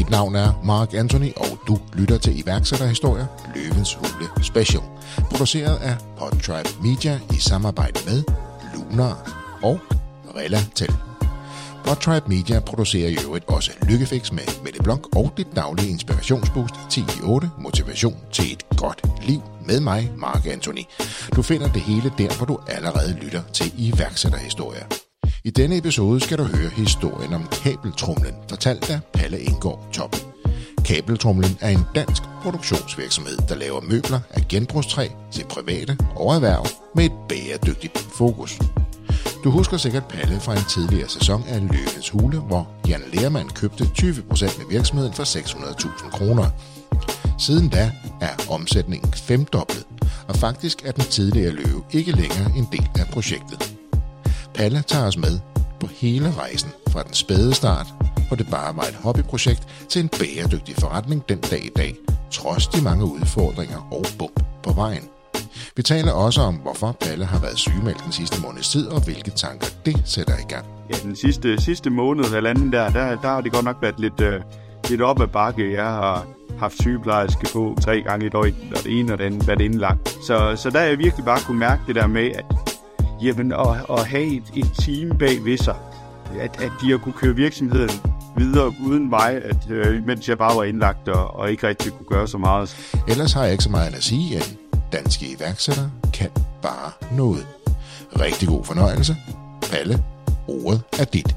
Mit navn er Mark Anthony, og du lytter til iværksætterhistorier Løvens Hule Special, produceret af Podtribe Media i samarbejde med Lunar og Relatel. Podtribe Media producerer i øvrigt også Lykkefix med Mette Blok og dit daglige inspirationsboost 10 i 8 motivation til et godt liv med mig, Mark Anthony. Du finder det hele der, hvor du allerede lytter til iværksætterhistorier. I denne episode skal du høre historien om kabeltrumlen, fortalt af Palle Engård Top. Kabeltrumlen er en dansk produktionsvirksomhed, der laver møbler af genbrugstræ til private og erhverv med et bæredygtigt fokus. Du husker sikkert Palle fra en tidligere sæson af Løvens Hule, hvor Jan Lermand købte 20% af virksomheden for 600.000 kroner. Siden da er omsætningen femdoblet, og faktisk er den tidligere løve ikke længere en del af projektet. Palle tager os med på hele rejsen fra den spæde start, hvor det bare var et hobbyprojekt, til en bæredygtig forretning den dag i dag, trods de mange udfordringer og bump på vejen. Vi taler også om, hvorfor Palle har været sygemeldt den sidste måneds tid, og hvilke tanker det sætter i gang. Ja, den sidste, sidste måned eller anden der, der, der har det godt nok været lidt, øh, lidt op ad bakke. Jeg har haft sygeplejerske på tre gange i døgnet, og det ene og det andet været indlagt. Så, så der har jeg virkelig bare kunne mærke det der med, at jamen, at, at have et, et team bag ved sig, at, at de har kunne køre virksomheden videre uden mig, at, øh, mens jeg bare var indlagt og, og ikke rigtig kunne gøre så meget. Ellers har jeg ikke så meget at sige at danske iværksættere kan bare noget. Rigtig god fornøjelse. Palle, ordet er dit.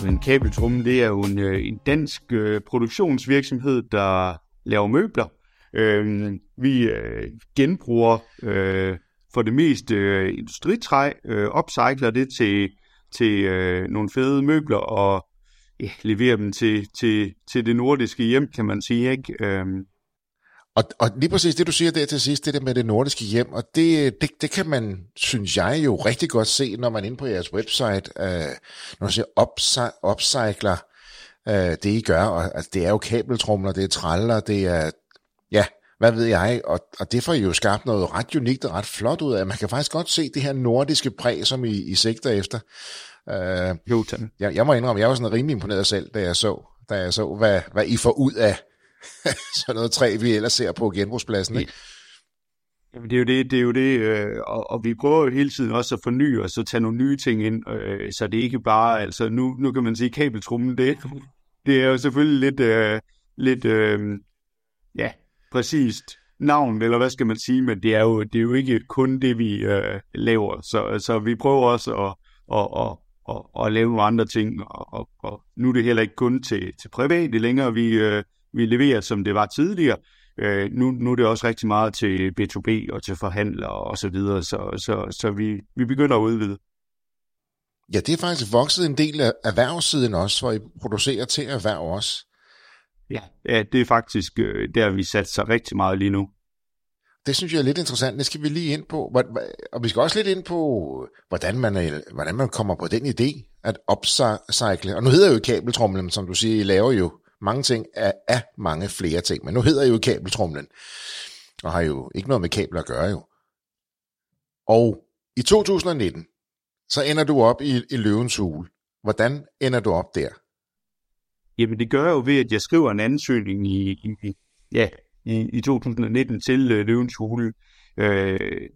Altså Men Kabeltrum, det er jo en, øh, en dansk øh, produktionsvirksomhed, der laver møbler. Øh, vi øh, genbruger øh, for det meste øh, industritræ, øh, upcycler det til, til øh, nogle fede møbler og ja, leverer dem til, til, til det nordiske hjem, kan man sige. Ikke? Øh, og, og lige præcis det, du siger der til sidst, det der med det nordiske hjem, og det, det, det kan man, synes jeg, jo rigtig godt se, når man er inde på jeres website, øh, når man siger upcycler, øh, det I gør, og altså, det er jo kabeltrumler, det er traller, det er, ja, hvad ved jeg, og, og det får I jo skabt noget ret unikt og ret flot ud af. Man kan faktisk godt se det her nordiske præg, som I, I sigter efter. Øh, jo, tak. jeg, jeg må indrømme, jeg var sådan rimelig imponeret selv, da jeg så, da jeg så hvad, hvad I får ud af sådan noget træ, vi ellers ser på genbrugspladsen. Ikke? Jamen, det er jo det, det er jo det, øh, og, og vi prøver jo hele tiden også at forny os og tage nogle nye ting ind, øh, så det er ikke bare, altså nu, nu kan man sige kabeltrummen, det, det er jo selvfølgelig lidt, øh, lidt øh, ja, præcist navn, eller hvad skal man sige, men det er jo, det er jo ikke kun det, vi øh, laver, så, så vi prøver også at, at, at, at, at lave nogle andre ting, og, og, og nu er det heller ikke kun til, til private længere, vi, øh, vi leverer, som det var tidligere, Øh, nu, nu er det også rigtig meget til B2B og til forhandlere og så videre, så, så, så vi, vi begynder at udvide. Ja, det er faktisk vokset en del af erhvervssiden også, hvor I producerer til erhverv også. Ja, ja det er faktisk øh, der, vi satser rigtig meget lige nu. Det synes jeg er lidt interessant. Det skal vi lige ind på. Og vi skal også lidt ind på, hvordan man, hvordan man kommer på den idé at upcycle. Og nu hedder jo kabeltrumlen, som du siger, I laver jo mange ting af, af mange flere ting. Men nu hedder jeg jo kabeltrumlen, og har jo ikke noget med kabler at gøre jo. Og i 2019, så ender du op i, i løvens hule. Hvordan ender du op der? Jamen det gør jeg jo ved, at jeg skriver en ansøgning i, i, ja, i, i 2019 til øh, løvens hule. Øh,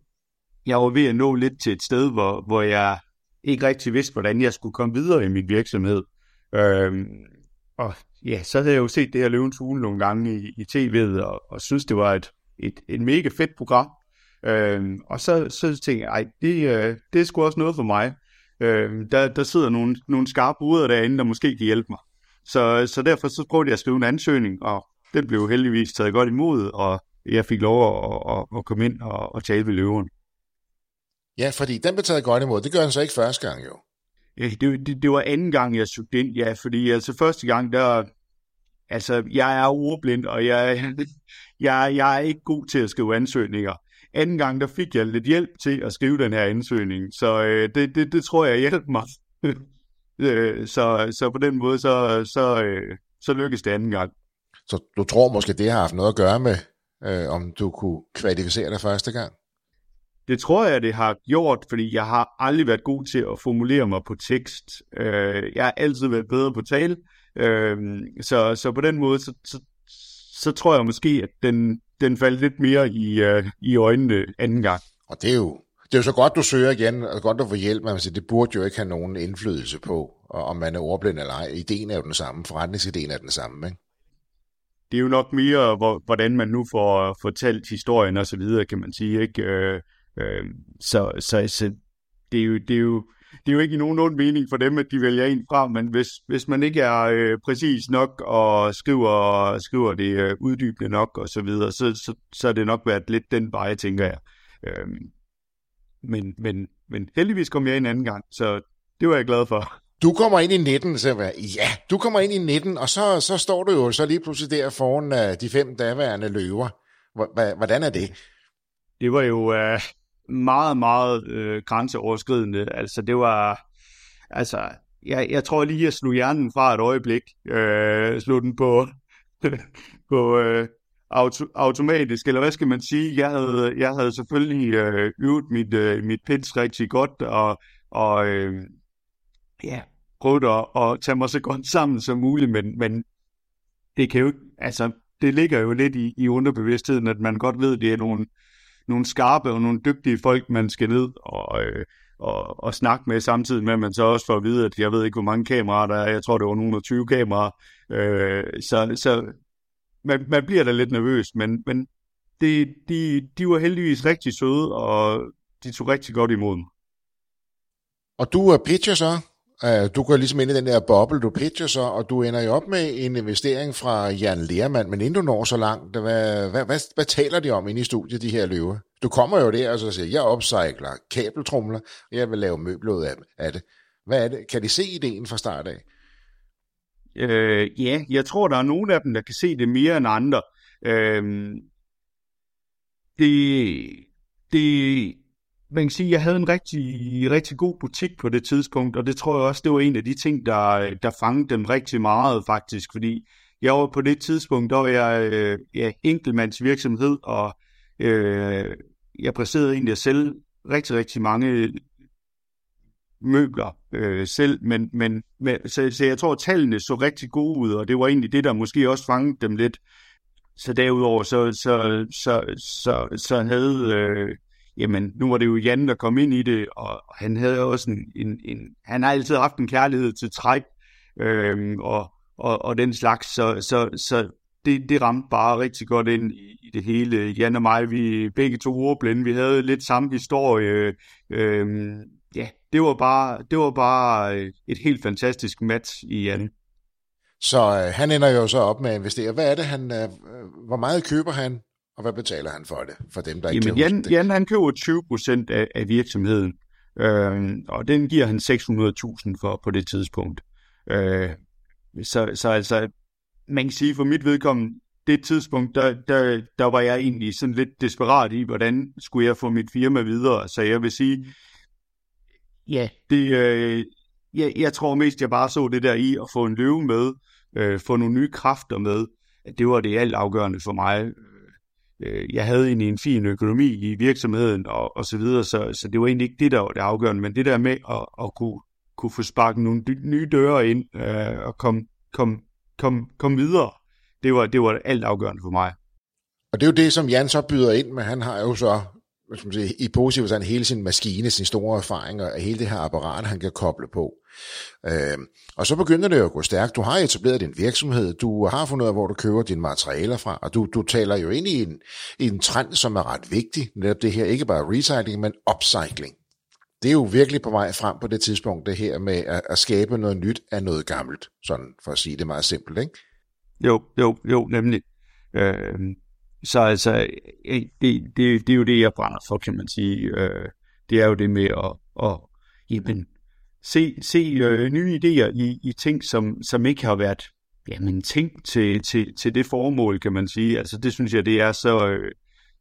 jeg var ved at nå lidt til et sted, hvor, hvor jeg ikke rigtig vidste, hvordan jeg skulle komme videre i min virksomhed. Øh, og ja, så havde jeg jo set det her Løvens Hule nogle gange i, i tv'et, og, og synes, det var et, et, et mega fedt program. Øh, og så, så tænkte jeg, ej, det, øh, det er sgu også noget for mig. Øh, der, der sidder nogle, nogle skarpe uder derinde, der måske kan hjælpe mig. Så, så derfor så prøvede jeg at skrive en ansøgning, og den blev heldigvis taget godt imod, og jeg fik lov at, at, at komme ind og, at tale ved løveren. Ja, fordi den blev taget godt imod. Det gør han så ikke første gang, jo. Det, det, det var anden gang, jeg søgte ind, ja, fordi altså første gang, der, altså jeg er ordblind, og jeg, jeg, jeg er ikke god til at skrive ansøgninger. Anden gang, der fik jeg lidt hjælp til at skrive den her ansøgning, så øh, det, det, det tror jeg hjælper mig. øh, så, så på den måde, så, så, øh, så lykkedes det anden gang. Så du tror måske, det har haft noget at gøre med, øh, om du kunne kvalificere dig første gang? Det tror jeg, det har gjort, fordi jeg har aldrig været god til at formulere mig på tekst. Øh, jeg har altid været bedre på tale, øh, så, så på den måde, så, så, så tror jeg måske, at den, den faldt lidt mere i, øh, i øjnene anden gang. Og det er jo det er jo så godt, du søger igen, og godt at få hjælp, men det burde jo ikke have nogen indflydelse på, om man er ordblind eller ej. Ideen er jo den samme, forretningsideen er den samme, ikke? Det er jo nok mere, hvordan man nu får fortalt historien og så videre, kan man sige, ikke? Øh, så, så, så det, er jo, det, er jo, det er jo ikke i nogen ond mening for dem, at de vælger en fra, men hvis, hvis man ikke er øh, præcis nok og skriver, skriver det øh, uddybende nok og så videre, så, så, så er det nok været lidt den vej, tænker jeg. Øh, men, men, men heldigvis kom jeg ind en anden gang, så det var jeg glad for. Du kommer ind i 19, så jeg, ja, du kommer ind i 19, og så, så står du jo så lige pludselig der foran uh, de fem daværende løver. Hvordan er det? Det var jo uh, meget, meget øh, grænseoverskridende. Altså, det var... Altså, jeg, jeg tror lige, jeg slog hjernen fra et øjeblik. Øh, slog den på, på, øh, auto, automatisk, eller hvad skal man sige? Jeg havde, jeg havde selvfølgelig øh, øvet mit, øh, mit pitch rigtig godt, og, og øh, ja, prøvet at, at tage mig så godt sammen som muligt, men, men det kan jo altså, det ligger jo lidt i, i underbevidstheden, at man godt ved, det er nogle, nogle skarpe og nogle dygtige folk, man skal ned og, øh, og, og snakke med, samtidig med, at man så også får at vide, at jeg ved ikke, hvor mange kameraer der er. Jeg tror, det var nogle 20 kameraer. Øh, så, så man, man bliver da lidt nervøs, men, men det, de, de var heldigvis rigtig søde, og de tog rigtig godt imod mig. Og du er pitcher så? Øh, du går ligesom ind i den der boble, du pitcher så, og du ender jo op med en investering fra Jan Lermand, men inden du når så langt, hvad, hvad, hvad, hvad taler de om inde i studiet, de her løver? Du kommer jo der og så siger, jeg upcycler kabeltrumler, og jeg vil lave møbler af, af det. Hvad er det? Kan de se ideen fra start af? Øh, ja, jeg tror, der er nogle af dem, der kan se det mere end andre. Øh, det, det, man kan sige, jeg havde en rigtig, rigtig god butik på det tidspunkt, og det tror jeg også, det var en af de ting, der, der fangede dem rigtig meget faktisk, fordi jeg var på det tidspunkt, der var jeg øh, ja, enkeltmandsvirksomhed, og øh, jeg præsterede egentlig at sælge rigtig, rigtig mange møbler øh, selv, men, men, men så, så jeg tror, at tallene så rigtig gode ud, og det var egentlig det, der måske også fangede dem lidt. Så derudover, så, så, så, så, så havde, øh, jamen, nu var det jo Jan, der kom ind i det, og han havde også en, en, en han har altid haft en kærlighed til træk, øh, og, og, og den slags, så, så, så det, det ramte bare rigtig godt ind i, i det hele. Jan og mig, vi begge to ordblinde, vi havde lidt samme historie, øh, ja, det var bare, det var bare øh, et helt fantastisk match i Jan. Så øh, han ender jo så op med at investere. Hvad er det, han, øh, øh hvor meget køber han, og hvad betaler han for det, for dem, der ikke Jamen, Jan, det? Jan, han køber 20 procent af, af virksomheden, øh, og den giver han 600.000 for på det tidspunkt. Øh, så, så altså, man kan sige for mit vedkommende, det tidspunkt, der, der, der var jeg egentlig sådan lidt desperat i, hvordan skulle jeg få mit firma videre. Så jeg vil sige, Ja. Det, øh, jeg, jeg tror mest, jeg bare så det der i at få en løve med, øh, få nogle nye kræfter med. Det var det alt afgørende for mig. Øh, jeg havde egentlig en fin økonomi i virksomheden og, og så videre, så, så det var egentlig ikke det, der var det afgørende, men det der med at, at kunne, kunne få sparket nogle nye døre ind øh, og komme kom, kom, kom videre, det var, det var alt afgørende for mig. Og det er jo det, som Jan så byder ind med. Han har jo så skal man sige, i positiv sådan hele sin maskine, sin store erfaringer, og hele det her apparat, han kan koble på. Øh, og så begynder det jo at gå stærkt. Du har etableret din virksomhed, du har fundet ud af, hvor du køber dine materialer fra, og du, du taler jo ind i en, i en trend, som er ret vigtig, netop det her, ikke bare recycling, men upcycling. Det er jo virkelig på vej frem på det tidspunkt, det her med at, at skabe noget nyt af noget gammelt, sådan for at sige det meget simpelt, ikke? Jo, jo, jo, nemlig. Øh, så altså, det, det, det er jo det, jeg brænder for, kan man sige. Øh, det er jo det med at, at jamen, se, se øh, nye idéer i, i ting, som, som ikke har været jamen, ting til, til, til det formål, kan man sige. Altså det synes jeg, det er så øh,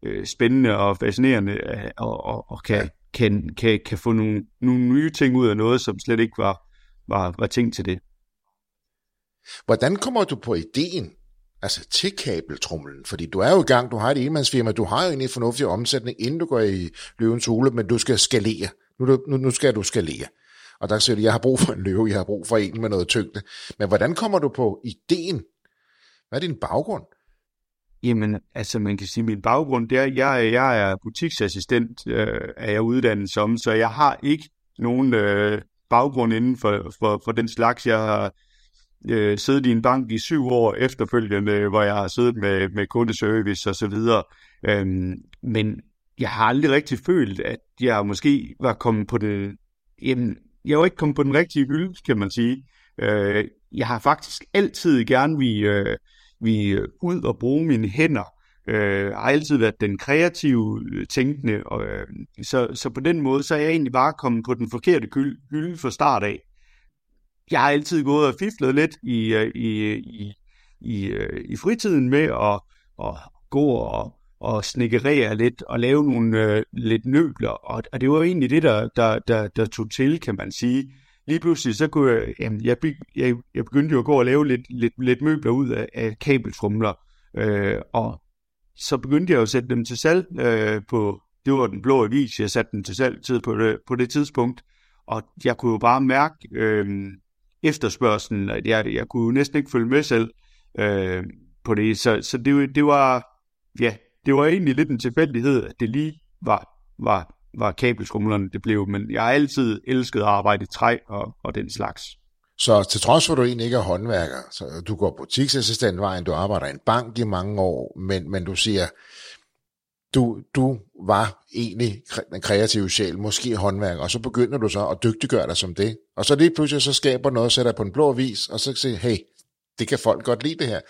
øh spændende og fascinerende, øh, og, og, og kan, kan, kan, kan få nogle, nogle nye ting ud af noget, som slet ikke var, var, var ting til det. Hvordan kommer du på ideen altså til kabeltrumlen? Fordi du er jo i gang, du har et enmandsfirma, du har jo egentlig en fornuftig omsætning, inden du går i løvens hule, men du skal skalere. Nu, nu, nu skal du skalere. Og der siger du, jeg har brug for en løve, jeg har brug for en med noget tyngde. Men hvordan kommer du på ideen? Hvad er din baggrund? Jamen, altså man kan sige, min baggrund, det er, jeg, jeg er butiksassistent, øh, er jeg uddannet som, så jeg har ikke nogen øh, baggrund inden for, for, for den slags. Jeg har øh, siddet i en bank i syv år efterfølgende, hvor jeg har siddet med, med kundeservice og så videre. Øhm, men jeg har aldrig rigtig følt, at jeg måske var kommet på det... Jamen, jeg var ikke kommet på den rigtige hylde, kan man sige. Øh, jeg har faktisk altid gerne vi, øh, vi ud og bruge mine hænder. Øh, har altid været den kreative øh, tænkende, og, øh, så, så på den måde, så er jeg egentlig bare kommet på den forkerte hylde fra start af. Jeg har altid gået og fiflet lidt i, øh, i, i, i, øh, i fritiden med at, at gå og, og snikkerere lidt og lave nogle øh, lidt nøbler, og, og det var egentlig det, der, der, der, der tog til, kan man sige. Lige pludselig, så kunne jeg, jamen, jeg, jeg, jeg begyndte jo at gå og lave lidt, lidt, lidt møbler ud af, af kabeltrumler, øh, og så begyndte jeg at sætte dem til salg øh, på, det var den blå avis, jeg satte dem til salg tid på det, på det tidspunkt, og jeg kunne jo bare mærke øh, efterspørgselen, jeg, jeg kunne næsten ikke følge med selv øh, på det, så, så det, det var, ja, det var egentlig lidt en tilfældighed, at det lige var, var, var kabelskrumlerne, det blev, men jeg har altid elsket at arbejde i træ og, og den slags. Så til trods for, at du egentlig ikke er håndværker, så du går butiksassistentvejen, du arbejder i en bank i mange år, men, men du siger, du, du var egentlig den kreative sjæl, måske håndværker, og så begynder du så at dygtiggøre dig som det. Og så lige pludselig så skaber noget, sætter på en blå vis, og så siger hey, det kan folk godt lide det her.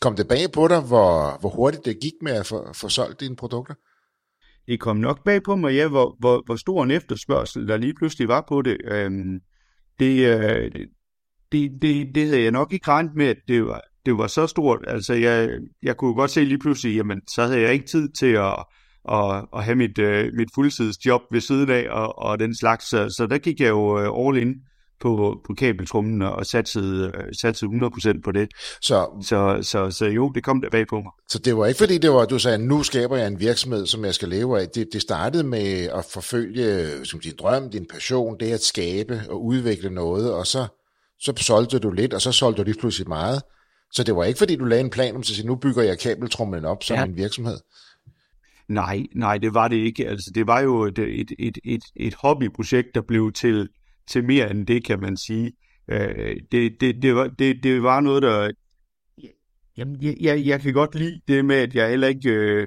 Kom det bag på dig, hvor, hvor hurtigt det gik med at få, få solgt dine produkter? Det kom nok bag på mig, ja, hvor, hvor, hvor stor en efterspørgsel der lige pludselig var på det. Øhm, det, øh, det, det, det havde jeg nok ikke regnet med, at det var, det var så stort. Altså, jeg, jeg kunne godt se lige pludselig, jamen, så havde jeg ikke tid til at, at, at have mit, uh, mit fuldtidsjob ved siden af og, og den slags. Så, så der gik jeg jo uh, all in på, på kabeltrummen og satsede, øh, satsede 100% på det. Så, så, så, så jo, det kom der bag på mig. Så det var ikke fordi, det var, du sagde, nu skaber jeg en virksomhed, som jeg skal leve af. Det, det startede med at forfølge som din drøm, din passion, det at skabe og udvikle noget, og så, så solgte du lidt, og så solgte du lige pludselig meget. Så det var ikke fordi, du lagde en plan om at sige, nu bygger jeg kabeltrummen op som ja. en virksomhed. Nej, nej, det var det ikke. Altså, det var jo et, et, et, et, et hobbyprojekt, der blev til til mere end det, kan man sige. Øh, det, det, det, var, det, det var noget, der... Jamen, jeg, jeg, jeg kan godt lide det med, at jeg heller ikke øh,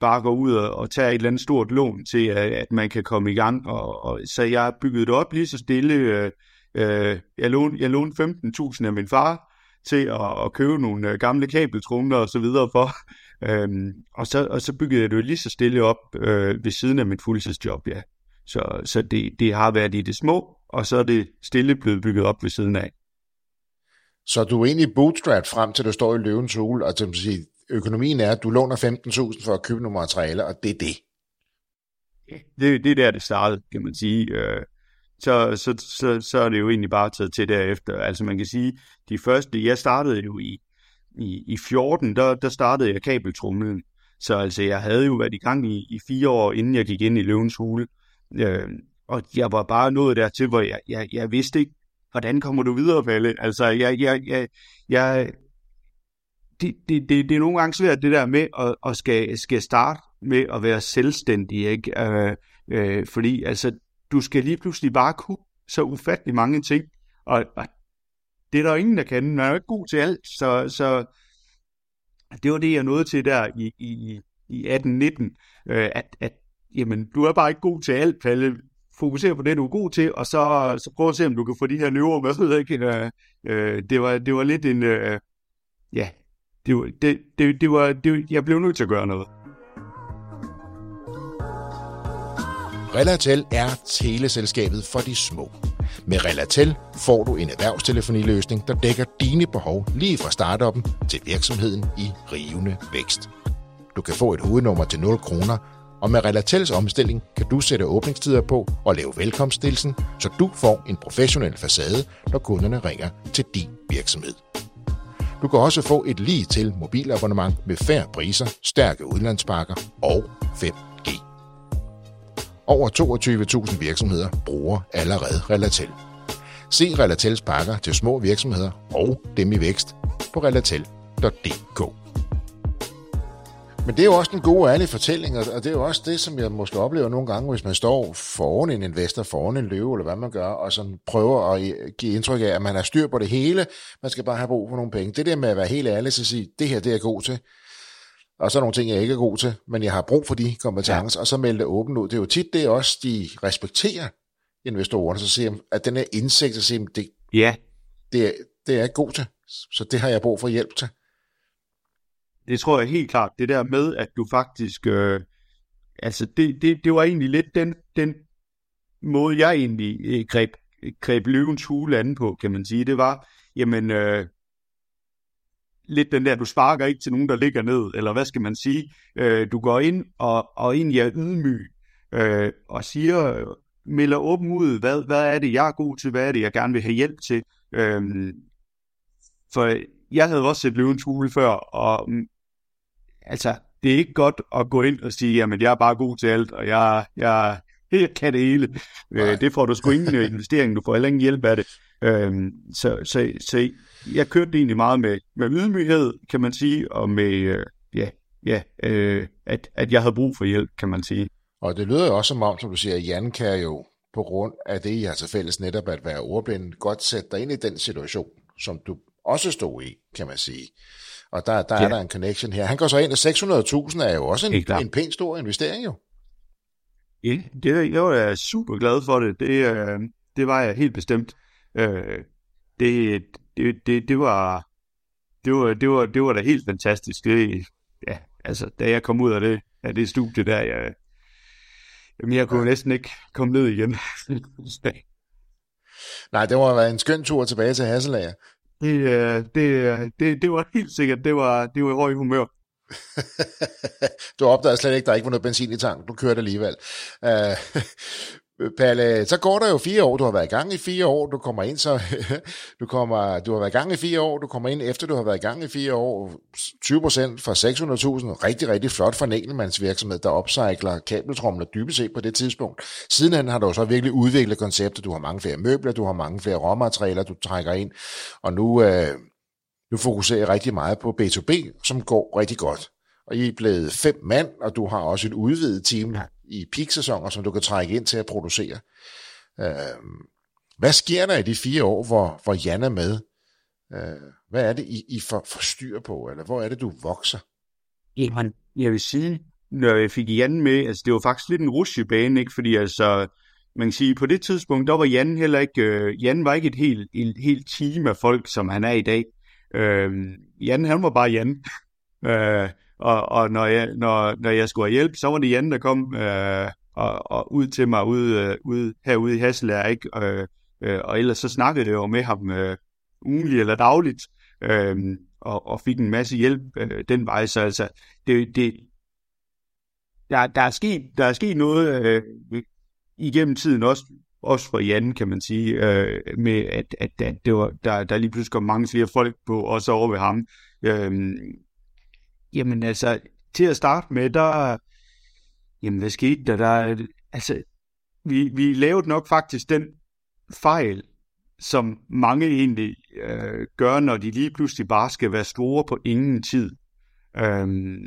bare går ud og, og tager et eller andet stort lån til, at, at man kan komme i gang. Og, og, så jeg bygget det op lige så stille. Øh, øh, jeg, lånte, jeg lånte 15.000 af min far til at, at købe nogle øh, gamle kabeltrumler og så videre for. Øhm, og, så, og så byggede jeg det lige så stille op øh, ved siden af mit fuldtidsjob, ja. Så, så det, det har været i det små, og så er det stille blevet bygget op ved siden af. Så du er egentlig bootstrap frem til, du står i løvens hule, og til sige, økonomien er, at du låner 15.000 for at købe nogle materialer, og det er det. Det, det er der, det startede, kan man sige. Øh, så, så, så, så er det jo egentlig bare taget til derefter. Altså man kan sige, de første, jeg startede jo i, i, i 14, der, der startede jeg kabeltrumlen. Så altså, jeg havde jo været i gang i, i fire år, inden jeg gik ind i løvens hule. Øh, og jeg var bare nået dertil, hvor jeg, jeg, jeg vidste ikke, hvordan kommer du videre, Palle? Altså, jeg, jeg, jeg, jeg det, det, det, det er nogle gange svært, det der med at, at skal, skal starte med at være selvstændig, ikke? Øh, øh, fordi altså, du skal lige pludselig bare kunne så ufattelig mange ting, og, og det er der jo ingen, der kan. Man er jo ikke god til alt, så, så det var det, jeg nåede til der i, i, i 18-19, øh, at, at jamen, du er bare ikke god til alt, Palle fokusere på det, du er god til, og så, så prøv at se, om du kan få de her løver med. Ikke? Øh, øh, det, var, det var lidt en... Øh, ja, det, var, det, det, det var, det, jeg blev nødt til at gøre noget. Relatel er teleselskabet for de små. Med Relatel får du en erhvervstelefoniløsning, der dækker dine behov lige fra startuppen til virksomheden i rivende vækst. Du kan få et hovednummer til 0 kroner, og med Relatels omstilling kan du sætte åbningstider på og lave velkomststilsen, så du får en professionel facade, når kunderne ringer til din virksomhed. Du kan også få et lige til mobilabonnement med færre priser, stærke udlandspakker og 5 over 22.000 virksomheder bruger allerede Relatel. Se Relatels pakker til små virksomheder og dem i vækst på relatel.dk. Men det er jo også en god og ærlig fortælling, og det er jo også det, som jeg måske oplever nogle gange, hvis man står foran en investor, foran en løve, eller hvad man gør, og sådan prøver at øh, give indtryk af, at man har styr på det hele, man skal bare have brug for nogle penge. Det der med at være helt ærlig, så sige, det her det er jeg god til, og så nogle ting, jeg ikke er god til, men jeg har brug for de kompetencer, ja. og så melde det åbent ud. Det er jo tit det også, de respekterer investorerne, så siger at den her indsigt, så siger det, ja. det, er, det er jeg ikke god til, så det har jeg brug for hjælp til. Det tror jeg helt klart. Det der med, at du faktisk... Øh, altså, det, det, det var egentlig lidt den, den måde, jeg egentlig øh, greb, greb løvens hule an på, kan man sige. Det var, jamen... Øh, lidt den der, du sparker ikke til nogen, der ligger ned, eller hvad skal man sige? Øh, du går ind og, og egentlig er ydmyg, øh, og siger, melder åben ud, hvad, hvad er det, jeg er god til, hvad er det, jeg gerne vil have hjælp til. Øh, for jeg havde også set løvens hule før, og altså, det er ikke godt at gå ind og sige, jamen, jeg er bare god til alt, og jeg, jeg, jeg kan det hele. Øh, det får du sgu ingen investering, du får heller ingen hjælp af det. Øh, så, så, så jeg kørte det egentlig meget med, med ydmyghed, kan man sige, og med, øh, ja, ja øh, at, at jeg havde brug for hjælp, kan man sige. Og det lyder jo også som om, som du siger, at Jan kan jo på grund af det, I har til fælles netop at være ordblind, godt sætte dig ind i den situation, som du også stod i, kan man sige. Og der, der ja. er der en connection her. Han går så ind, og 600.000 er jo også en, en pæn stor investering jo. Ja, det, jeg var super glad for det. Det, øh, det var jeg helt bestemt. Øh, det, det, det, det var det var, det var, det var da helt fantastisk. Det, ja, altså, da jeg kom ud af det, af det studie der, jeg, jamen, jeg kunne ja. næsten ikke komme ned igen. Nej, det var en skøn tur tilbage til Hasselager. Det, øh, det, det, det var helt sikkert, det var, det var høj humør. du opdagede slet ikke, at der ikke var noget benzin i tanken. Du kørte alligevel. Uh, Palle, så går der jo fire år, du har været i gang i fire år, du kommer ind, så du, kommer, du har været i gang i fire år, du kommer ind efter du har været i gang i fire år, 20 procent fra 600.000, rigtig, rigtig flot for en enkeltmandsvirksomhed, der opcykler kabeltromler dybest set på det tidspunkt. Sidenhen har du så virkelig udviklet konceptet, du har mange flere møbler, du har mange flere råmaterialer, du trækker ind, og nu, øh, nu fokuserer jeg rigtig meget på B2B, som går rigtig godt. Og I er blevet fem mand, og du har også et udvidet team i peak-sæsoner, som du kan trække ind til at producere. Øh, hvad sker der i de fire år, hvor, hvor Jan er med? Øh, hvad er det, I, I får, får styr på, eller hvor er det, du vokser? Jamen, jeg vil sige, når jeg fik Jan med, altså det var faktisk lidt en rusjebane, ikke? Fordi altså, man kan sige, på det tidspunkt, der var Jan heller ikke, øh, Jan var ikke et helt, et helt team af folk, som han er i dag. Øh, Jan, han var bare Jan. øh, og, og når, jeg, når, når jeg skulle have hjælp, så var det Jan, der kom øh, og, og ud til mig ude, øh, ude, herude i Hasselær, ikke? Øh, øh, og ellers så snakkede jeg jo med ham øh, ugenligt eller dagligt, øh, og, og fik en masse hjælp øh, den vej. Så altså, det, det, der, der, er sket, der er sket noget øh, igennem tiden også, også for Jan, kan man sige, øh, med at, at, at det var, der, der lige pludselig kom mange flere folk på, også over ved ham. Øh, Jamen altså, til at starte med, der... Jamen, hvad skete der? der altså, vi, vi lavede nok faktisk den fejl, som mange egentlig øh, gør, når de lige pludselig bare skal være store på ingen tid. Øhm,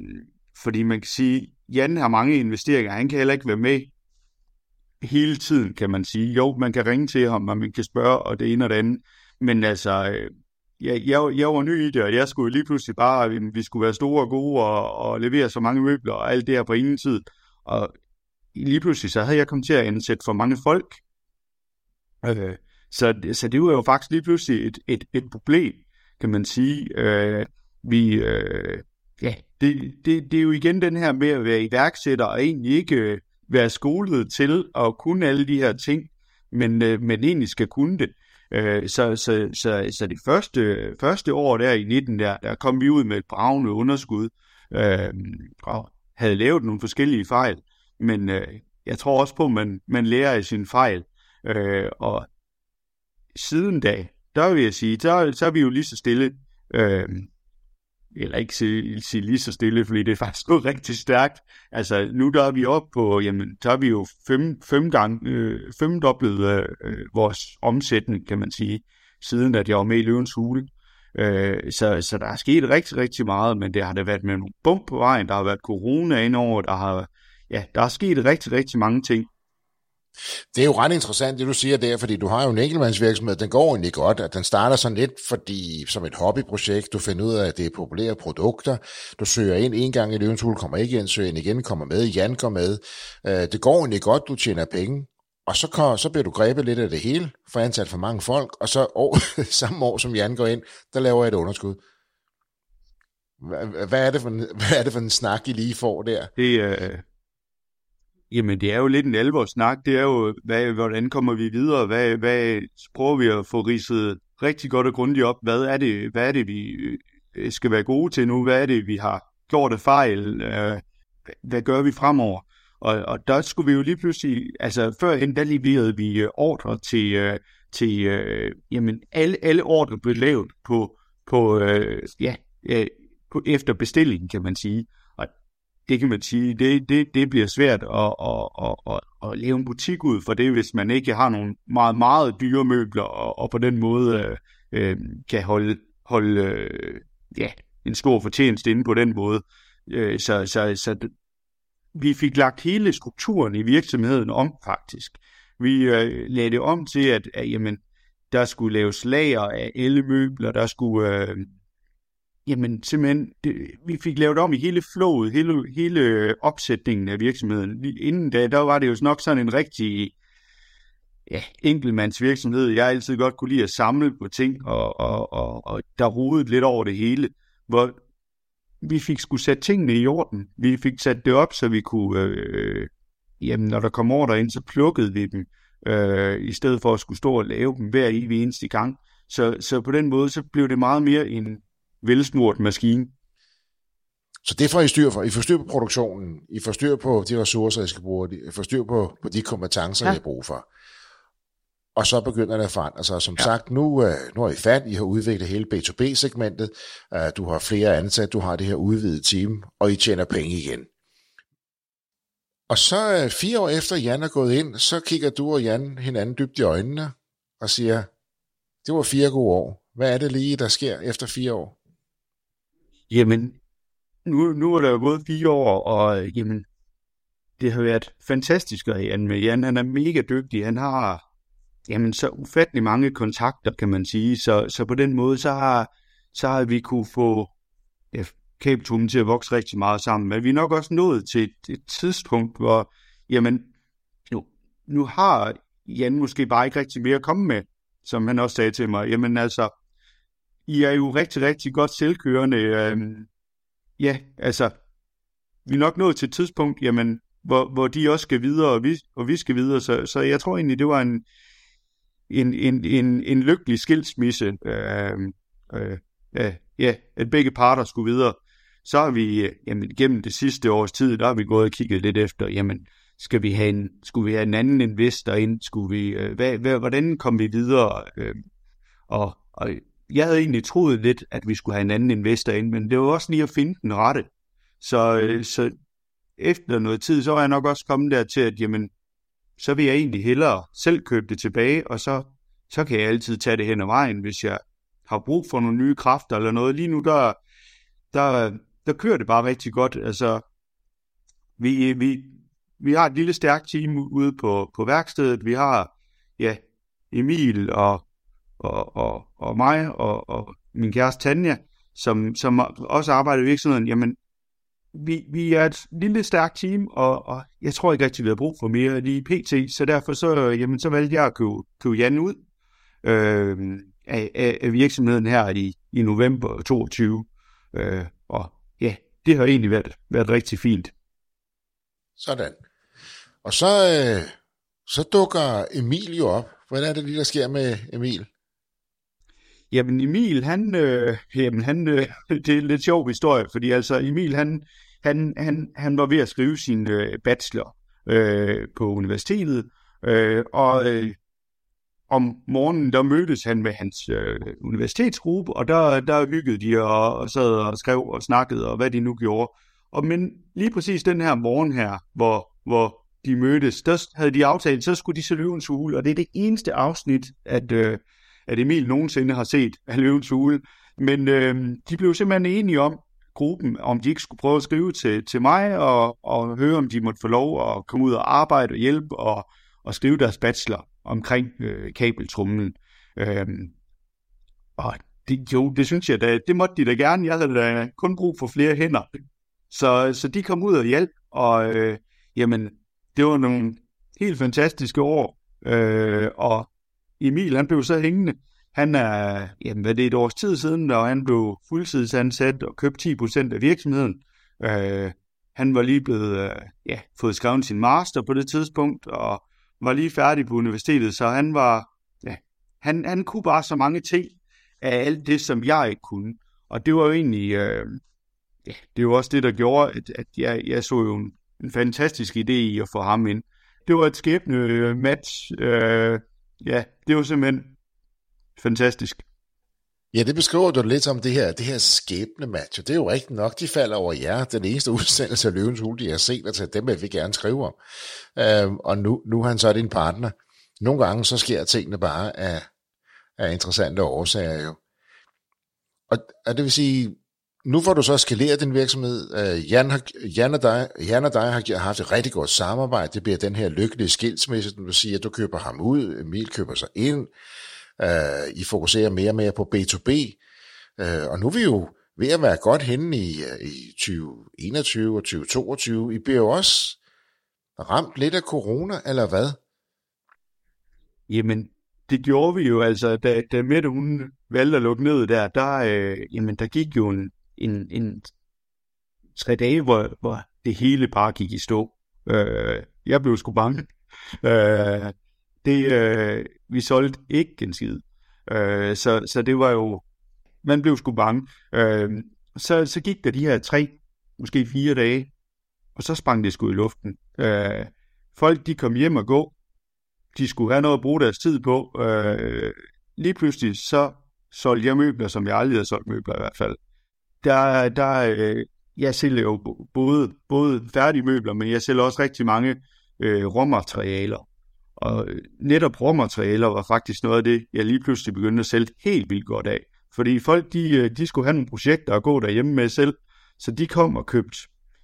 fordi man kan sige, Jan har mange investeringer, han kan heller ikke være med hele tiden, kan man sige. Jo, man kan ringe til ham, og man kan spørge, og det ene og det andet. Men altså, øh, jeg, jeg, jeg var ny i det, og jeg skulle lige pludselig bare, vi skulle være store og gode og, og levere så mange møbler og alt det her på ingen tid. Og lige pludselig, så havde jeg kommet til at ansætte for mange folk. Okay. så, så det var jo faktisk lige pludselig et, et, et problem, kan man sige. Øh, vi, øh, ja, det, det, det er jo igen den her med at være iværksætter og egentlig ikke øh, være skolet til at kunne alle de her ting, men, øh, men egentlig skal kunne det. Øh, så, så, så, så det første, første år der i 19, der, der kom vi ud med et bravende underskud, øh, og havde lavet nogle forskellige fejl, men øh, jeg tror også på, at man, man lærer af sine fejl, øh, og siden da, der vil jeg sige, så, så er vi jo lige så stille, øh, eller ikke sige, sige lige så stille, fordi det er faktisk gået rigtig stærkt. Altså, nu der er vi oppe på, jamen, der er vi jo fem, fem gange, øh, femdoblet øh, vores omsætning, kan man sige, siden at jeg var med i Løvens Hule. Øh, så, så der er sket rigtig, rigtig meget, men det har der været med nogle bump på vejen, der har været corona indover, der har, ja, der er sket rigtig, rigtig mange ting. Det er jo ret interessant, det du siger der, fordi du har jo en enkeltmandsvirksomhed, den går egentlig godt, at den starter sådan lidt fordi, som et hobbyprojekt, du finder ud af, at det er populære produkter, du søger ind en gang i løvens kommer ikke ind, søger ind igen, kommer med, Jan går med, øh, det går egentlig godt, du tjener penge, og så, kom, så bliver du grebet lidt af det hele, for ansat for mange folk, og så år, samme år, som Jan går ind, der laver jeg et underskud. Hvad, hvad, er, det for en, hvad er det for en snak, I lige får der? Det, øh, Jamen, det er jo lidt en alvorsnak. Det er jo, hvad, hvordan kommer vi videre? Hvad, hvad prøver vi at få ridset rigtig godt og grundigt op? Hvad er det, hvad er det vi øh, skal være gode til nu? Hvad er det, vi har gjort af fejl? Øh, hvad gør vi fremover? Og, og der skulle vi jo lige pludselig, altså førhen, der leverede vi øh, ordre til, til jamen, alle, alle ordre blev lavet på, på, ja, på efter bestilling, kan man sige det kan man sige, det, det, det bliver svært at, at, at, at, at lave en butik ud for det, hvis man ikke har nogle meget, meget dyre møbler, og, og på den måde øh, øh, kan holde, holde øh, ja, en stor fortjeneste inde på den måde. Øh, så, så, så vi fik lagt hele strukturen i virksomheden om, faktisk. Vi øh, lagde det om til, at, at jamen, der skulle laves lager af alle møbler, der skulle... Øh, Jamen simpelthen, det, vi fik lavet om i hele flowet, hele, hele øh, opsætningen af virksomheden. Inden da, der var det jo nok sådan en rigtig ja, enkeltmandsvirksomhed. Jeg altid godt kunne lide at samle på ting, og, og, og, og der rodede lidt over det hele. Hvor vi fik skulle sætte tingene i orden. Vi fik sat det op, så vi kunne, øh, jamen når der kom ordre ind, så plukkede vi dem, øh, i stedet for at skulle stå og lave dem hver evig eneste gang. Så, så på den måde, så blev det meget mere en, velsmurt maskine. Så det får I styr for. I får styr på produktionen, I får styr på de ressourcer, I skal bruge, I får styr på, på de kompetencer, ja. I har brug for. Og så begynder det at forandre sig. Som ja. sagt, nu, øh, nu er I fat, I har udviklet hele B2B-segmentet, øh, du har flere ansat, du har det her udvidede team, og I tjener penge igen. Og så øh, fire år efter Jan er gået ind, så kigger du og Jan hinanden dybt i øjnene og siger, det var fire gode år. Hvad er det lige, der sker efter fire år? Jamen, nu, nu er der jo gået fire år, og øh, jamen, det har været fantastisk at Jan med. Jan han er mega dygtig. Han har jamen, så ufattelig mange kontakter, kan man sige. Så, så på den måde, så har, så har vi kunne få ja, kabeltummen til at vokse rigtig meget sammen. Men vi er nok også nået til et, et tidspunkt, hvor jamen, nu, nu har Jan måske bare ikke rigtig mere at komme med, som han også sagde til mig. Jamen altså, i er jo rigtig, rigtig godt selvkørende. Øh, ja, altså, vi er nok nået til et tidspunkt, jamen, hvor, hvor de også skal videre, og vi, og vi skal videre. Så, så jeg tror egentlig, det var en, en, en, en, en lykkelig skilsmisse. Øh, øh, ja, ja, at begge parter skulle videre. Så har vi jamen, gennem det sidste års tid, der har vi gået og kigget lidt efter, jamen, skal vi have en, skulle vi have en anden investor ind? Skulle vi, øh, hvad, hvad, hvordan kom vi videre? Øh, og, og jeg havde egentlig troet lidt, at vi skulle have en anden investor ind, men det var også lige at finde den rette. Så, øh, så efter noget tid, så var jeg nok også kommet der til, at jamen, så vil jeg egentlig hellere selv købe det tilbage, og så, så kan jeg altid tage det hen ad vejen, hvis jeg har brug for nogle nye kræfter eller noget. Lige nu, der, der, der kører det bare rigtig godt. Altså, vi, vi, vi har et lille stærkt team ude på, på værkstedet. Vi har ja, Emil og og, og, og mig og, og min kæreste Tanja, som, som også arbejder i virksomheden, jamen, vi, vi er et lille stærkt team, og, og jeg tror ikke rigtig, vi har brug for mere lige pt, så derfor så, jamen, så valgte jeg at købe, købe Jan ud øh, af, af, af virksomheden her i, i november 22. Øh, og ja, det har egentlig været, været rigtig fint. Sådan. Og så, øh, så dukker Emil jo op. Hvad er det lige, der sker med Emil? Jamen Emil, han, øh, jamen, han øh, det er en lidt sjov historie, fordi altså Emil, han, han, han, han var ved at skrive sin øh, bachelor øh, på universitetet, øh, og øh, om morgenen, der mødtes han med hans øh, universitetsgruppe, og der, der hyggede de og, og sad og skrev og snakkede, og hvad de nu gjorde. Og men lige præcis den her morgen her, hvor, hvor de mødtes, der havde de aftalt, så skulle de så løvens hule, og det er det eneste afsnit, at, øh, at Emil nogensinde har set af løvens hule. Men øh, de blev simpelthen enige om, gruppen, om de ikke skulle prøve at skrive til, til mig, og, og høre, om de måtte få lov at komme ud og arbejde og hjælpe, og, og skrive deres bachelor omkring øh, kabeltrummen. Øh, og det, jo, det synes jeg da, det måtte de da gerne. Jeg havde da kun brug for flere hænder. Så, så de kom ud og hjalp, og øh, jamen, det var nogle helt fantastiske år. Øh, og Emil, han blev så hængende. Han er, jamen hvad det er et års tid siden, da han blev fuldtidsansat og købte 10% af virksomheden. Øh, han var lige blevet, øh, ja, fået skrevet sin master på det tidspunkt, og var lige færdig på universitetet, så han var, ja, han, han kunne bare så mange ting af alt det, som jeg ikke kunne. Og det var jo egentlig, øh, ja, det var også det, der gjorde, at, at jeg, jeg så jo en, en fantastisk idé i at få ham ind. Det var et skæbne øh, match. Øh, ja, det var simpelthen fantastisk. Ja, det beskriver du lidt om det her, det her skæbne match, og det er jo rigtigt nok, de falder over jer. Den eneste udsendelse af Løvens Hul, de har set, og til dem vil vi gerne skrive om. Øhm, og nu, nu er han så din partner. Nogle gange så sker tingene bare af, af interessante årsager jo. Og, og det vil sige, nu får du så skaleret din virksomhed. Øh, Jan, har, Jan, og dig, Jan og dig har haft et rigtig godt samarbejde. Det bliver den her lykkelige skilsmisse, du siger, at du køber ham ud, Emil køber sig ind. Øh, I fokuserer mere og mere på B2B. Øh, og nu er vi jo ved at være godt henne i, øh, i 2021 og 2022. I bliver jo også ramt lidt af corona, eller hvad? Jamen, det gjorde vi jo altså, da, da Mette hun valgte at lukke ned der, der, øh, jamen, der gik jo en, en, en tre dage, hvor, hvor det hele bare gik i stå. Øh, jeg blev sgu bange. Øh, det, øh, vi solgte ikke en skid. Øh, så, så det var jo, man blev sgu bange. Øh, så, så gik der de her tre, måske fire dage, og så sprang det sgu i luften. Øh, folk, de kom hjem og gå. De skulle have noget at bruge deres tid på. Øh, lige pludselig, så solgte jeg møbler, som jeg aldrig havde solgt møbler i hvert fald. Der, der, øh, jeg sælger jo både, både færdige møbler, men jeg sælger også rigtig mange øh, råmaterialer. Og øh, netop råmaterialer var faktisk noget af det, jeg lige pludselig begyndte at sælge helt vildt godt af. Fordi folk, de, øh, de skulle have nogle projekter at gå derhjemme med selv, så de kom og købte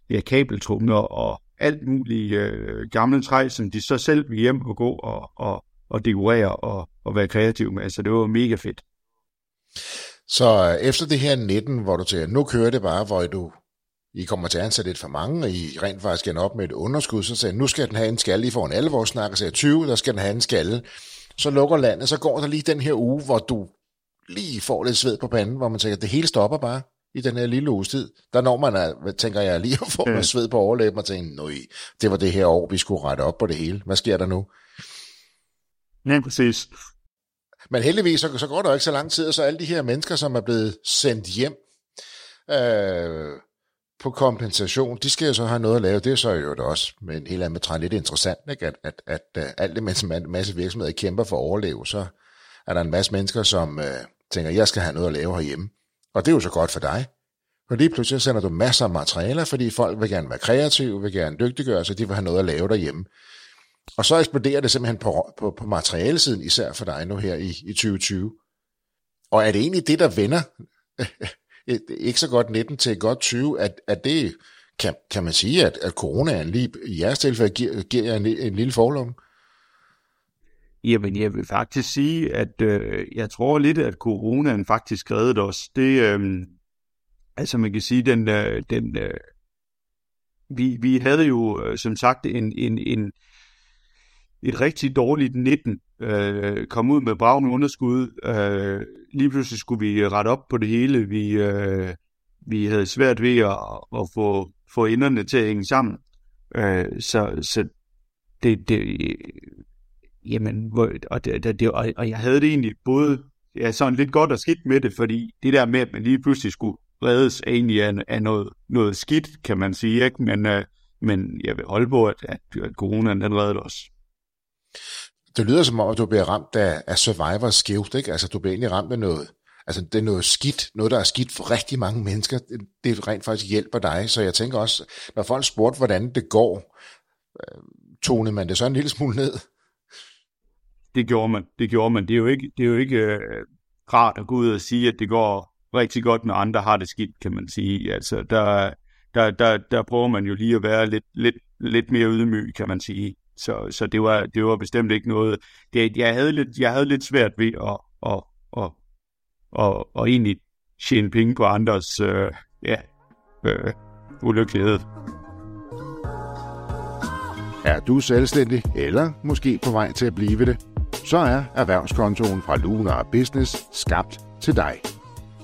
ja, kabeltrumler og alt muligt øh, gamle træ, som de så selv ville hjem og gå og, og, og dekorere og, og være kreative med. Så det var mega fedt. Så øh, efter det her 19, hvor du tænker, nu kører det bare, hvor du i kommer til at ansætte lidt for mange, og I rent faktisk ender op med et underskud, så siger nu skal den have en skalle, I får en alvorsnak, og siger 20, der skal den have en skalle. Så lukker landet, så går der lige den her uge, hvor du lige får lidt sved på panden, hvor man tænker, det hele stopper bare i den her lille uges tid. Der når man, tænker jeg, lige at få noget sved på overlæben og tænker, nøj, det var det her år, vi skulle rette op på det hele. Hvad sker der nu? Ja, præcis. Men heldigvis, så, så går der ikke så lang tid, og så alle de her mennesker, som er blevet sendt hjem, øh, på kompensation, de skal jo så have noget at lave. Det er så jo det også med en helt anden træn lidt interessant, ikke? at, at, at, at alt det, mens en masse virksomheder kæmper for at overleve, så er der en masse mennesker, som øh, tænker, jeg skal have noget at lave herhjemme. Og det er jo så godt for dig. For lige pludselig sender du masser af materialer, fordi folk vil gerne være kreative, vil gerne dygtiggøre sig, de vil have noget at lave derhjemme. Og så eksploderer det simpelthen på, på, på materialesiden, især for dig nu her i, i 2020. Og er det egentlig det, der vender ikke så godt 19 til godt 20, at, at det, kan, kan man sige, at, at coronaen lige i jeres tilfælde giver, giver jer en, en lille forlom? Jamen, jeg vil faktisk sige, at øh, jeg tror lidt, at coronaen faktisk reddede os. Det, øh, altså man kan sige, den, øh, den øh, vi, vi havde jo øh, som sagt en, en, en, et rigtig dårligt 19, øh, kom ud med bravende underskud. Øh, lige pludselig skulle vi rette op på det hele. Vi, øh, vi havde svært ved at, at få, få enderne til at hænge sammen. Øh, så, så det, det, jamen, og, det, det, og, og jeg havde det egentlig både ja, sådan lidt godt og skidt med det, fordi det der med, at man lige pludselig skulle reddes egentlig af, af noget, noget skidt, kan man sige, ikke? Men, øh, men jeg vil holde på, at, at, at coronaen den reddede os. Det lyder som om, at du bliver ramt af, af survivor skævt, ikke? Altså, du bliver egentlig ramt af noget, altså det er noget skidt, noget der er skidt for rigtig mange mennesker, det, det rent faktisk hjælper dig, så jeg tænker også, når folk spurgte, hvordan det går, øh, tonede man det så en lille smule ned? Det gjorde man, det gjorde man. Det er jo ikke, det er jo ikke øh, rart at gå ud og sige, at det går rigtig godt, når andre har det skidt, kan man sige. Altså, der, der, der, der prøver man jo lige at være lidt, lidt, lidt mere ydmyg, kan man sige. Så, så det, var, det var bestemt ikke noget... Det, jeg, havde lidt, jeg havde lidt svært ved at, at, at, at, at egentlig tjene penge på andres øh, ja, øh, ulykkelighed. Er du selvstændig, eller måske på vej til at blive det, så er erhvervskontoen fra Lunar Business skabt til dig.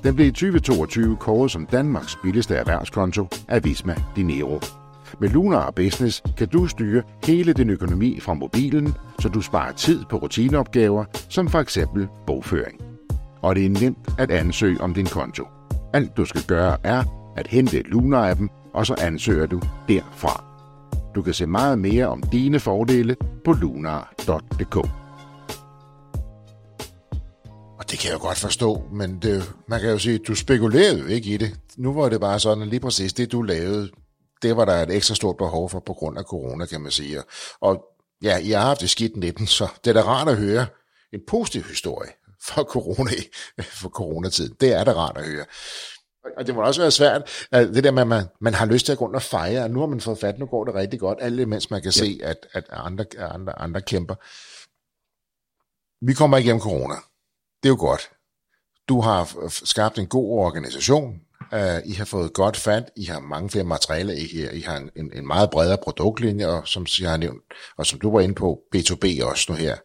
Den blev i 2022 kåret som Danmarks billigste erhvervskonto af Visma Dinero. Med Lunar Business kan du styre hele din økonomi fra mobilen, så du sparer tid på rutineopgaver, som for eksempel bogføring. Og det er nemt at ansøge om din konto. Alt du skal gøre er at hente Lunar-appen, og så ansøger du derfra. Du kan se meget mere om dine fordele på lunar.dk. Og det kan jeg jo godt forstå, men det, man kan jo sige, at du spekulerede jo ikke i det. Nu var det bare sådan, at lige præcis det, du lavede, det var der et ekstra stort behov for på grund af corona, kan man sige. Og ja, I har haft det skidt 19, så det er da rart at høre en positiv historie for corona, for coronatiden. Det er da rart at høre. Og det må også være svært, at det der med, at man, man har lyst til at gå rundt og fejre, at nu har man fået fat, nu går det rigtig godt, alt mens man kan ja. se, at, at andre, andre, andre kæmper. Vi kommer igennem corona. Det er jo godt. Du har skabt en god organisation. Uh, I har fået godt fat. I har mange flere materialer i her. I har en, en, en meget bredere produktlinje, og som jeg har nævnt, og som du var inde på, B2B også nu her.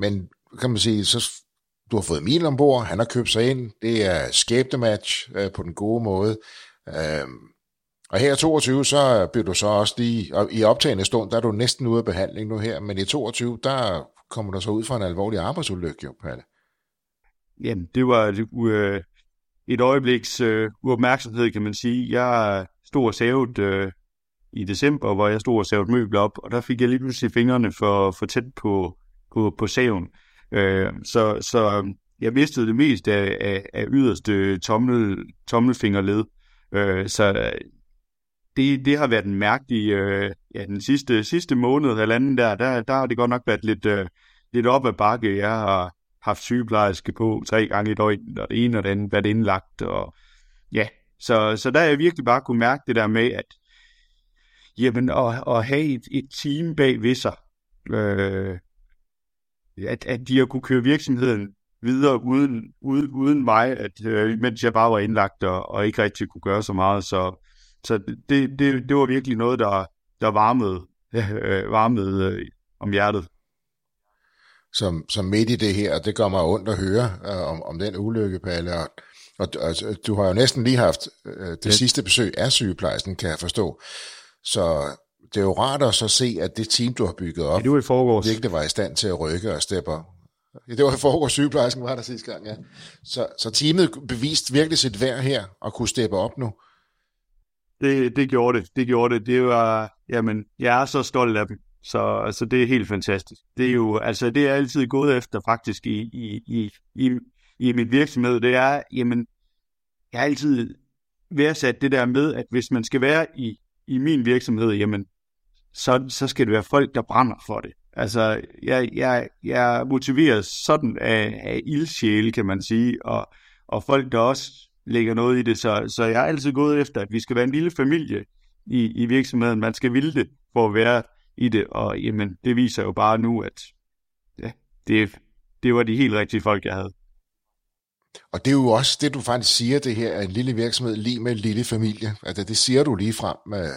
Men kan man sige, så du har fået Emil ombord, han har købt sig ind, det er skæbnematch uh, øh, på den gode måde. Uh, og her i 22, så bliver du så også lige, og i optagende stund, der er du næsten ude af behandling nu her, men i 22, der kommer du så ud fra en alvorlig arbejdsulykke, jo, Palle? Jamen, det var et, uh, et øjebliks øh, uopmærksomhed, kan man sige. Jeg stod og savet øh, i december, hvor jeg stod og savet møbler op, og der fik jeg lige pludselig fingrene for, for tæt på, på, på saven. Øh, så, så øh, jeg mistede det mest af, af, af yderste tommel, tommelfingerled. Øh, så øh, det, det har været en mærkelig, øh, ja, den sidste, sidste måned eller anden der, der, der har det godt nok været lidt, øh, lidt op ad bakke. Jeg har haft sygeplejerske på tre gange i døgnet, og det ene og det andet været indlagt, og ja, så, så der er jeg virkelig bare kunne mærke det der med, at jamen, at, at have et, et team bag ved sig, øh, at, at de har kunne køre virksomheden videre uden, uden, uden mig, at, øh, mens jeg bare var indlagt og, og ikke rigtig kunne gøre så meget, så så det, det, det var virkelig noget, der, der varmede, øh, varmede øh, om hjertet. Som, som midt i det her, det gør mig ondt at høre øh, om, om den ulykke, Palle. Og, og, og du har jo næsten lige haft øh, det ja. sidste besøg af sygeplejersken, kan jeg forstå. Så det er jo rart at så se, at det team, du har bygget op, ja, det var i forgårs. virkelig var i stand til at rykke og steppe Ja, det var i forgårs, sygeplejersken var der sidste gang, ja. Så, så teamet beviste virkelig sit værd her og kunne steppe op nu. Det, det gjorde det. Det gjorde det. Det var, jamen, jeg er så stolt af dem. Så altså, det er helt fantastisk. Det er jo, altså, det er altid gået efter faktisk i, i, i, i, i min virksomhed. Det er, jamen, jeg har altid værdsat det der med, at hvis man skal være i, i min virksomhed, jamen, så, så skal det være folk, der brænder for det. Altså, jeg, jeg, jeg motiveres sådan af, af ildsjæle, kan man sige, og, og folk, der også lægger noget i det. Så, så jeg er altid gået efter, at vi skal være en lille familie i, i virksomheden. Man skal ville det for at være i det, og jamen, det viser jo bare nu, at ja, det, det var de helt rigtige folk, jeg havde. Og det er jo også det, du faktisk siger, det her er en lille virksomhed lige med en lille familie. Altså, det siger du lige frem. Øh,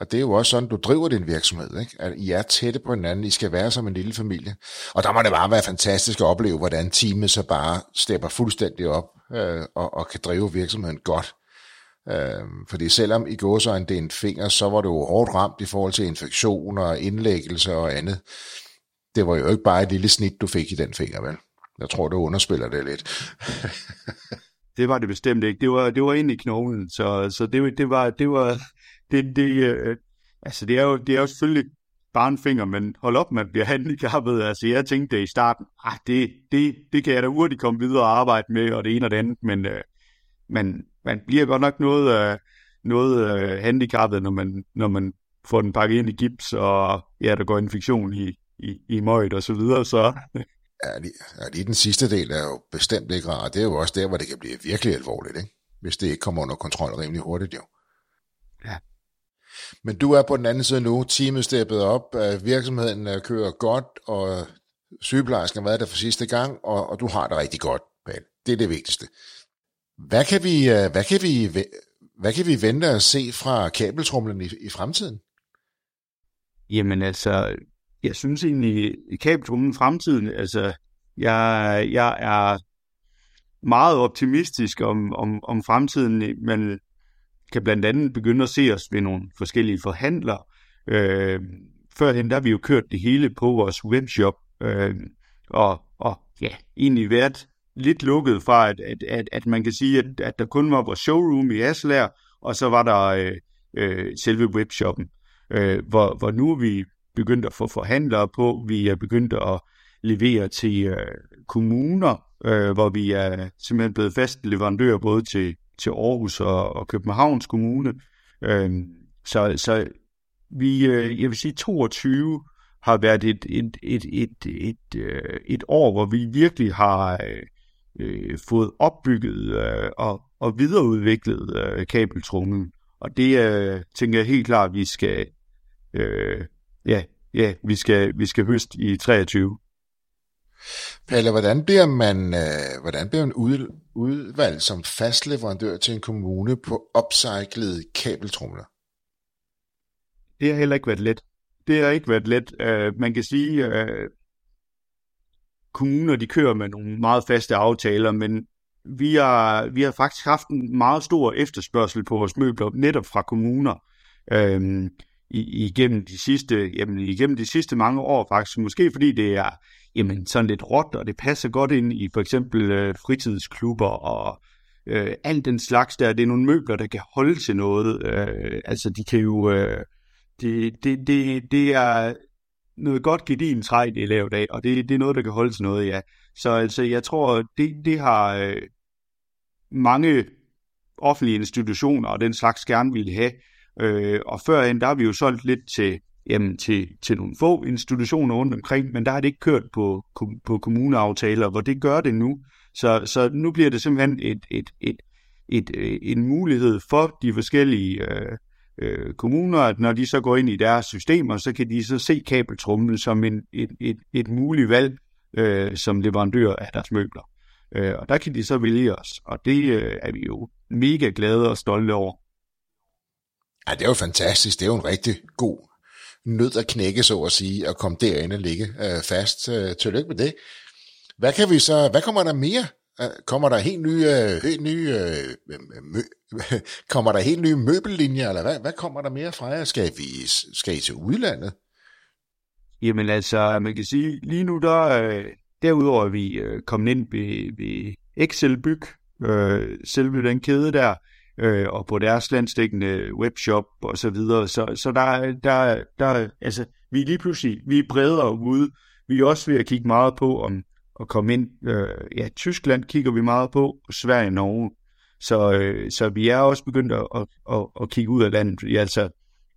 og det er jo også sådan, du driver din virksomhed. Ikke? At I er tætte på hinanden, I skal være som en lille familie. Og der må det bare være fantastisk at opleve, hvordan teamet så bare stepper fuldstændig op øh, og, og kan drive virksomheden godt. Øh, fordi selvom i gåsøjne det er en finger, så var du hårdt ramt i forhold til infektioner og indlæggelse og andet. Det var jo ikke bare et lille snit, du fik i den finger, vel? Jeg tror, du underspiller det lidt. det var det bestemt ikke. Det var, det var ind i knoglen, så, så det, det var, det var, det, det, øh, altså det er jo, det er jo selvfølgelig bare en finger, men hold op, man bliver handicappet. Altså jeg tænkte i starten, ah, det, det, det kan jeg da hurtigt komme videre og arbejde med, og det ene og det andet, men øh, man, man bliver godt nok noget, øh, noget øh, handicappet, når man, når man får den pakket ind i gips, og ja, der går infektion i, i, i møget og så videre, så... Ja, lige, ja, lige den sidste del er jo bestemt ikke rar. Det er jo også der, hvor det kan blive virkelig alvorligt, ikke? hvis det ikke kommer under kontrol rimelig hurtigt jo. Ja. Men du er på den anden side nu, teamet steppet op, virksomheden øh, kører godt, og sygeplejersken har været der for sidste gang, og, og du har det rigtig godt, Pal. Det er det vigtigste. Hvad kan vi, øh, hvad kan vi, hvad kan vi vente at se fra kabeltrumlen i, i fremtiden? Jamen altså, jeg synes egentlig, i kabeltrumlen i fremtiden, altså, jeg, jeg er meget optimistisk om, om, om fremtiden, men kan blandt andet begynde at se os ved nogle forskellige forhandlere. Øh, førhen der har vi jo kørt det hele på vores webshop, øh, og, og ja, egentlig været lidt lukket fra, at, at, at, at man kan sige, at, at der kun var vores showroom i Aslær, og så var der øh, øh, selve webshoppen, øh, hvor, hvor nu er vi begyndt at få forhandlere på, vi er begyndt at levere til øh, kommuner, øh, hvor vi er simpelthen blevet fast leverandør både til, til Aarhus og, og Københavns Kommune. Øh, så, så vi, øh, jeg vil sige, 22 har været et, et, et, et, et, et, øh, et år, hvor vi virkelig har øh, fået opbygget øh, og, og videreudviklet øh, kabeltrummen. Og det øh, tænker jeg helt klart, at vi skal, øh, ja, ja, vi skal, vi skal høste i 23. Palle, hvordan bliver man, øh, hvordan bliver man ud, udvalgt som fastleverandør til en kommune på upcyclede kabeltrumler? Det har heller ikke været let. Det har ikke været let. Uh, man kan sige, uh, kommuner de kører med nogle meget faste aftaler, men vi har, vi har faktisk haft en meget stor efterspørgsel på vores møbler, netop fra kommuner, øhm, igennem, de sidste, jamen, igennem de sidste mange år faktisk. Måske fordi det er jamen, sådan lidt råt, og det passer godt ind i for eksempel øh, fritidsklubber og øh, alt den slags der. Det er nogle møbler, der kan holde til noget. Øh, altså, de kan jo... Øh, det, det, det, det er noget godt gedin træ, det er lavet af, og det, det er noget, der kan holde til noget, ja. Så altså, jeg tror, det, det har øh, mange offentlige institutioner og den slags gerne ville have. Øh, og førhen, der har vi jo solgt lidt til jamen, til, til nogle få institutioner rundt omkring, men der har det ikke kørt på, på kommuneaftaler, hvor det gør det nu. Så, så nu bliver det simpelthen et, et, et, et, et, en mulighed for de forskellige øh, øh, kommuner, at når de så går ind i deres systemer, så kan de så se kabeltrummen som en, et, et, et muligt valg øh, som leverandør af deres møbler. Øh, og der kan de så vælge os, og det øh, er vi jo mega glade og stolte over. Ja, det er jo fantastisk. Det er jo en rigtig god nød at knække, så at sige, og komme derinde og ligge øh, fast. Øh, tillykke med det. Hvad kan vi så, hvad kommer der mere? Øh, kommer der helt nye, øh, helt nye øh, mø, kommer der helt nye møbellinjer, eller hvad, hvad kommer der mere fra jer? Skal, vi, skal I til udlandet? Jamen altså, man kan sige, lige nu der, derudover er vi kommet ind ved, ved Excel Byg, øh, selve den kæde der, øh, og på deres landstækkende webshop og så videre. Så, så der, der, der, altså, vi er lige pludselig, vi er bredere ude. Vi er også ved at kigge meget på om at komme ind. Øh, ja, Tyskland kigger vi meget på, Sverige og Norge. Så, øh, så vi er også begyndt at, at, at, at kigge ud af landet. Ja, altså,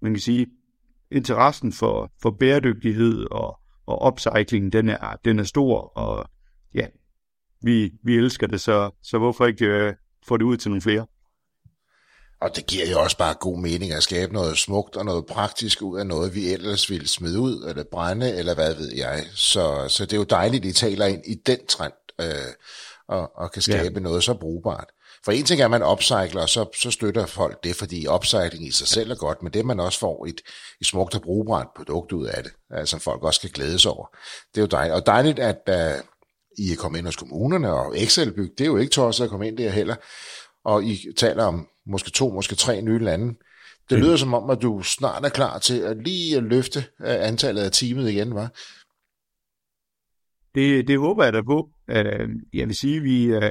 man kan sige, interessen for, for bæredygtighed og, og upcycling, den er, den er stor, og ja, vi, vi elsker det, så, så hvorfor ikke øh, få det ud til nogle flere? Og det giver jo også bare god mening at skabe noget smukt og noget praktisk ud af noget, vi ellers ville smide ud, eller brænde, eller hvad ved jeg. Så, så det er jo dejligt, at I taler ind i den trend, øh, og, og kan skabe ja. noget så brugbart. For en ting er, at man upcycler, og så, så støtter folk det, fordi upcycling i sig selv er godt, men det man også får et, et smukt og brugbart produkt ud af det, altså folk også kan glædes over. Det er jo dejligt. Og dejligt, at uh, I er kommet ind hos kommunerne, og Excel-byg, det er jo ikke tosset at komme ind der heller. Og I taler om måske to, måske tre nye lande. Det lyder som om, at du snart er klar til at lige løfte øh, antallet af teamet igen, var? Det, det håber jeg da på. Uh, jeg vil sige, vi uh,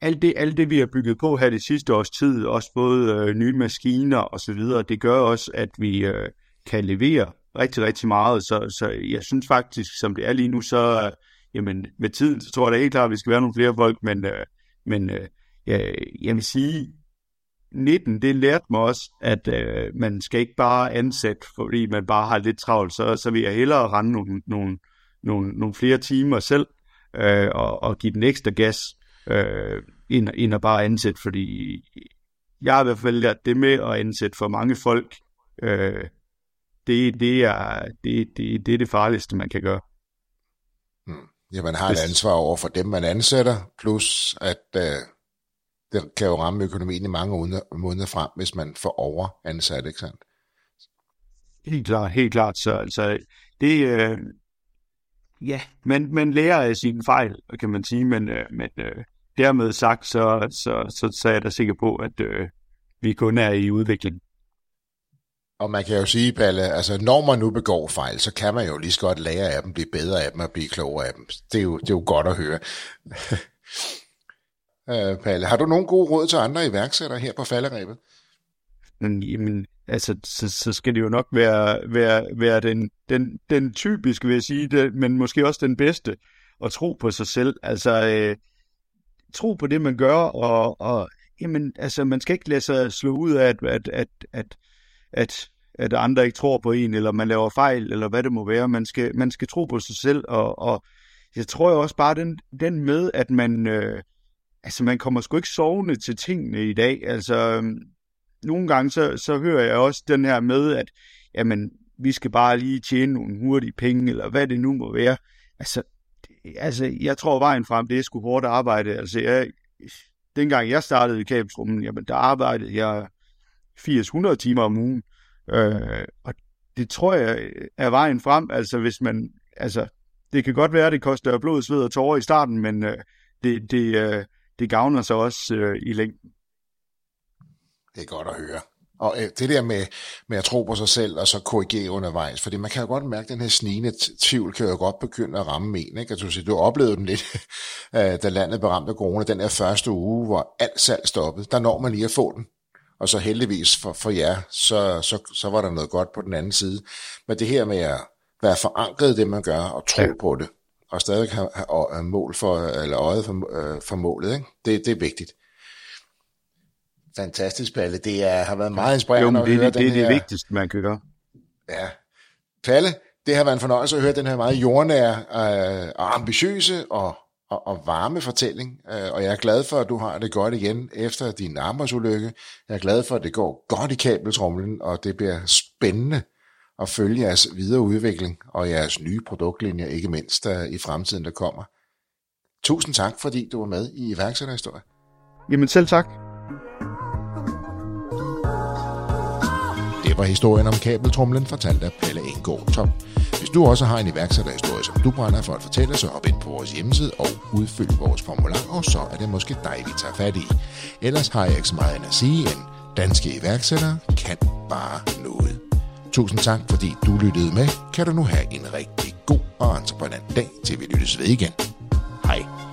alt det, alt det, vi har bygget på her det sidste års tid, også både nye maskiner og så videre, det gør også, at vi kan levere rigtig, rigtig meget. Så, så jeg synes faktisk, som det er lige nu, så jamen, med tiden, så tror jeg da helt klart, at vi skal være nogle flere folk, men, men jeg, jeg vil sige, 19, det lærte mig også, at uh, man skal ikke bare ansætte, fordi man bare har lidt travlt, så, så vil jeg hellere rende nogle, nogle, nogle, nogle flere timer selv, uh, og, og give den ekstra gas, uh, end, end at bare ansætte, fordi jeg har i hvert fald lært det med at ansætte for mange folk, uh, det, det, er, det, det, det er det farligste, man kan gøre. Hmm. Ja, man har et ansvar over for dem, man ansætter, plus at uh, det kan jo ramme økonomien i mange måneder frem, hvis man får overansat, ikke sandt? Helt klart, helt klart. Så altså, det, øh, ja, man, man lærer af sine fejl, kan man sige, men, øh, men øh, dermed sagt, så, så, så, så er jeg da sikker på, at øh, vi kun er i udvikling. Og man kan jo sige, Palle, altså når man nu begår fejl, så kan man jo lige så godt lære af dem, blive bedre af dem og blive klogere af dem. Det er jo, det er jo godt at høre. uh, Palle, har du nogle gode råd til andre iværksættere her på falderæbet? Jamen, altså, så, så skal det jo nok være, være, være den, den, den typiske, vil jeg sige, det, men måske også den bedste, at tro på sig selv. Altså, øh, tro på det, man gør, og, og jamen, altså, man skal ikke lade sig slå ud af, at, at, at, at, at, at andre ikke tror på en, eller man laver fejl, eller hvad det må være. Man skal, man skal tro på sig selv, og, og jeg tror jo også bare den, den med, at man, øh, altså, man kommer sgu ikke sovende til tingene i dag. Altså, øhm, nogle gange så, så hører jeg også den her med, at jamen, vi skal bare lige tjene nogle hurtige penge, eller hvad det nu må være. Altså, altså jeg tror vejen frem, det er sgu hårdt arbejde. Altså, jeg, dengang jeg startede i kabeltrummen, jamen, der arbejdede jeg 80-100 timer om ugen. Øh, og det tror jeg er vejen frem, altså hvis man, altså, det kan godt være, at det koster blod, sved og tårer i starten, men øh, det, det, øh, det gavner sig også øh, i længden. Det er godt at høre. Og øh, det der med, med at tro på sig selv, og så korrigere undervejs, fordi man kan jo godt mærke, at den her snigende tvivl kan jo godt begynde at ramme en. Ikke? Altså, du oplevede den lidt, øh, da landet blev ramt af corona, den her første uge, hvor alt salg stoppede. Der når man lige at få den. Og så heldigvis for, for jer, så, så, så var der noget godt på den anden side. Men det her med at være forankret i det, man gør, og tro ja. på det, og stadig have, have mål for, eller øjet for, øh, for målet, ikke? Det, det er vigtigt. Fantastisk, Palle. Det er, har været meget inspirerende jo, det, at høre det, det, det er det vigtigste, man kan gøre. Ja. Palle, det har været en fornøjelse at høre den her meget jordnære øh, og ambitiøse og, og, og varme fortælling. Øh, og jeg er glad for, at du har det godt igen efter din arbejdsulykke. Jeg er glad for, at det går godt i kabeltrumlen, og det bliver spændende at følge jeres videre udvikling og jeres nye produktlinjer, ikke mindst uh, i fremtiden, der kommer. Tusind tak, fordi du var med i iværksætterhistorie. Jamen selv tak. Det var historien om kabeltrumlen, fortalt af Pelle Engård Top. Hvis du også har en iværksætterhistorie, som du brænder for at fortælle, så hop ind på vores hjemmeside og udfyld vores formular, og så er det måske dig, vi tager fat i. Ellers har jeg ikke så meget end at sige, end danske iværksættere kan bare noget. Tusind tak, fordi du lyttede med. Kan du nu have en rigtig god og entreprenant dag, til vi lyttes ved igen. Hej.